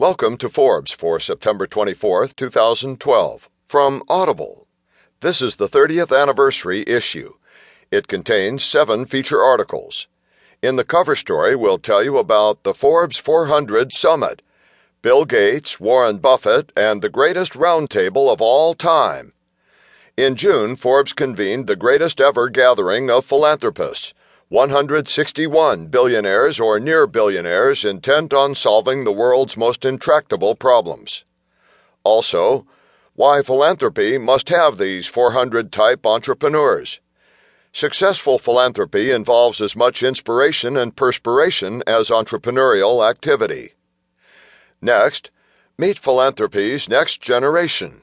Welcome to Forbes for September 24th, 2012. From Audible. This is the 30th anniversary issue. It contains seven feature articles. In the cover story, we'll tell you about the Forbes 400 Summit, Bill Gates, Warren Buffett, and the greatest roundtable of all time. In June, Forbes convened the greatest ever gathering of philanthropists 161 billionaires or near billionaires intent on solving the world's most intractable problems. Also, why philanthropy must have these 400 type entrepreneurs. Successful philanthropy involves as much inspiration and perspiration as entrepreneurial activity. Next, meet philanthropy's next generation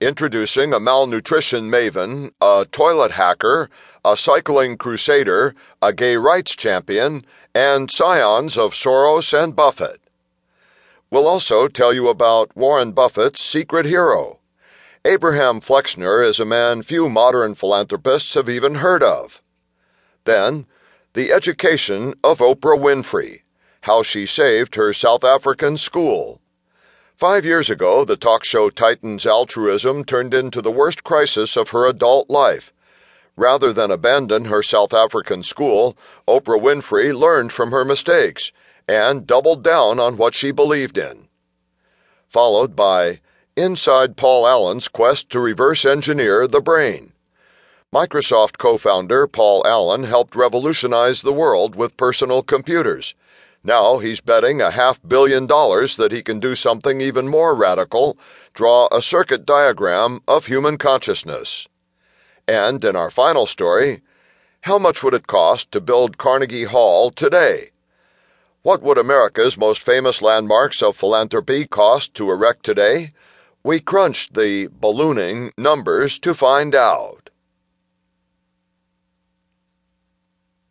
Introducing a malnutrition maven, a toilet hacker, a cycling crusader, a gay rights champion, and scions of Soros and Buffett. We'll also tell you about Warren Buffett's secret hero. Abraham Flexner is a man few modern philanthropists have even heard of. Then, the education of Oprah Winfrey, how she saved her South African school. Five years ago, the talk show titan's altruism turned into the worst crisis of her adult life. Rather than abandon her South African school, Oprah Winfrey learned from her mistakes and doubled down on what she believed in. Followed by Inside Paul Allen's quest to reverse engineer the brain. Microsoft co founder Paul Allen helped revolutionize the world with personal computers now he's betting a half billion dollars that he can do something even more radical draw a circuit diagram of human consciousness. And in our final story, how much would it cost to build Carnegie Hall today? What would America's most famous landmarks of philanthropy cost to erect today? We crunched the ballooning numbers to find out.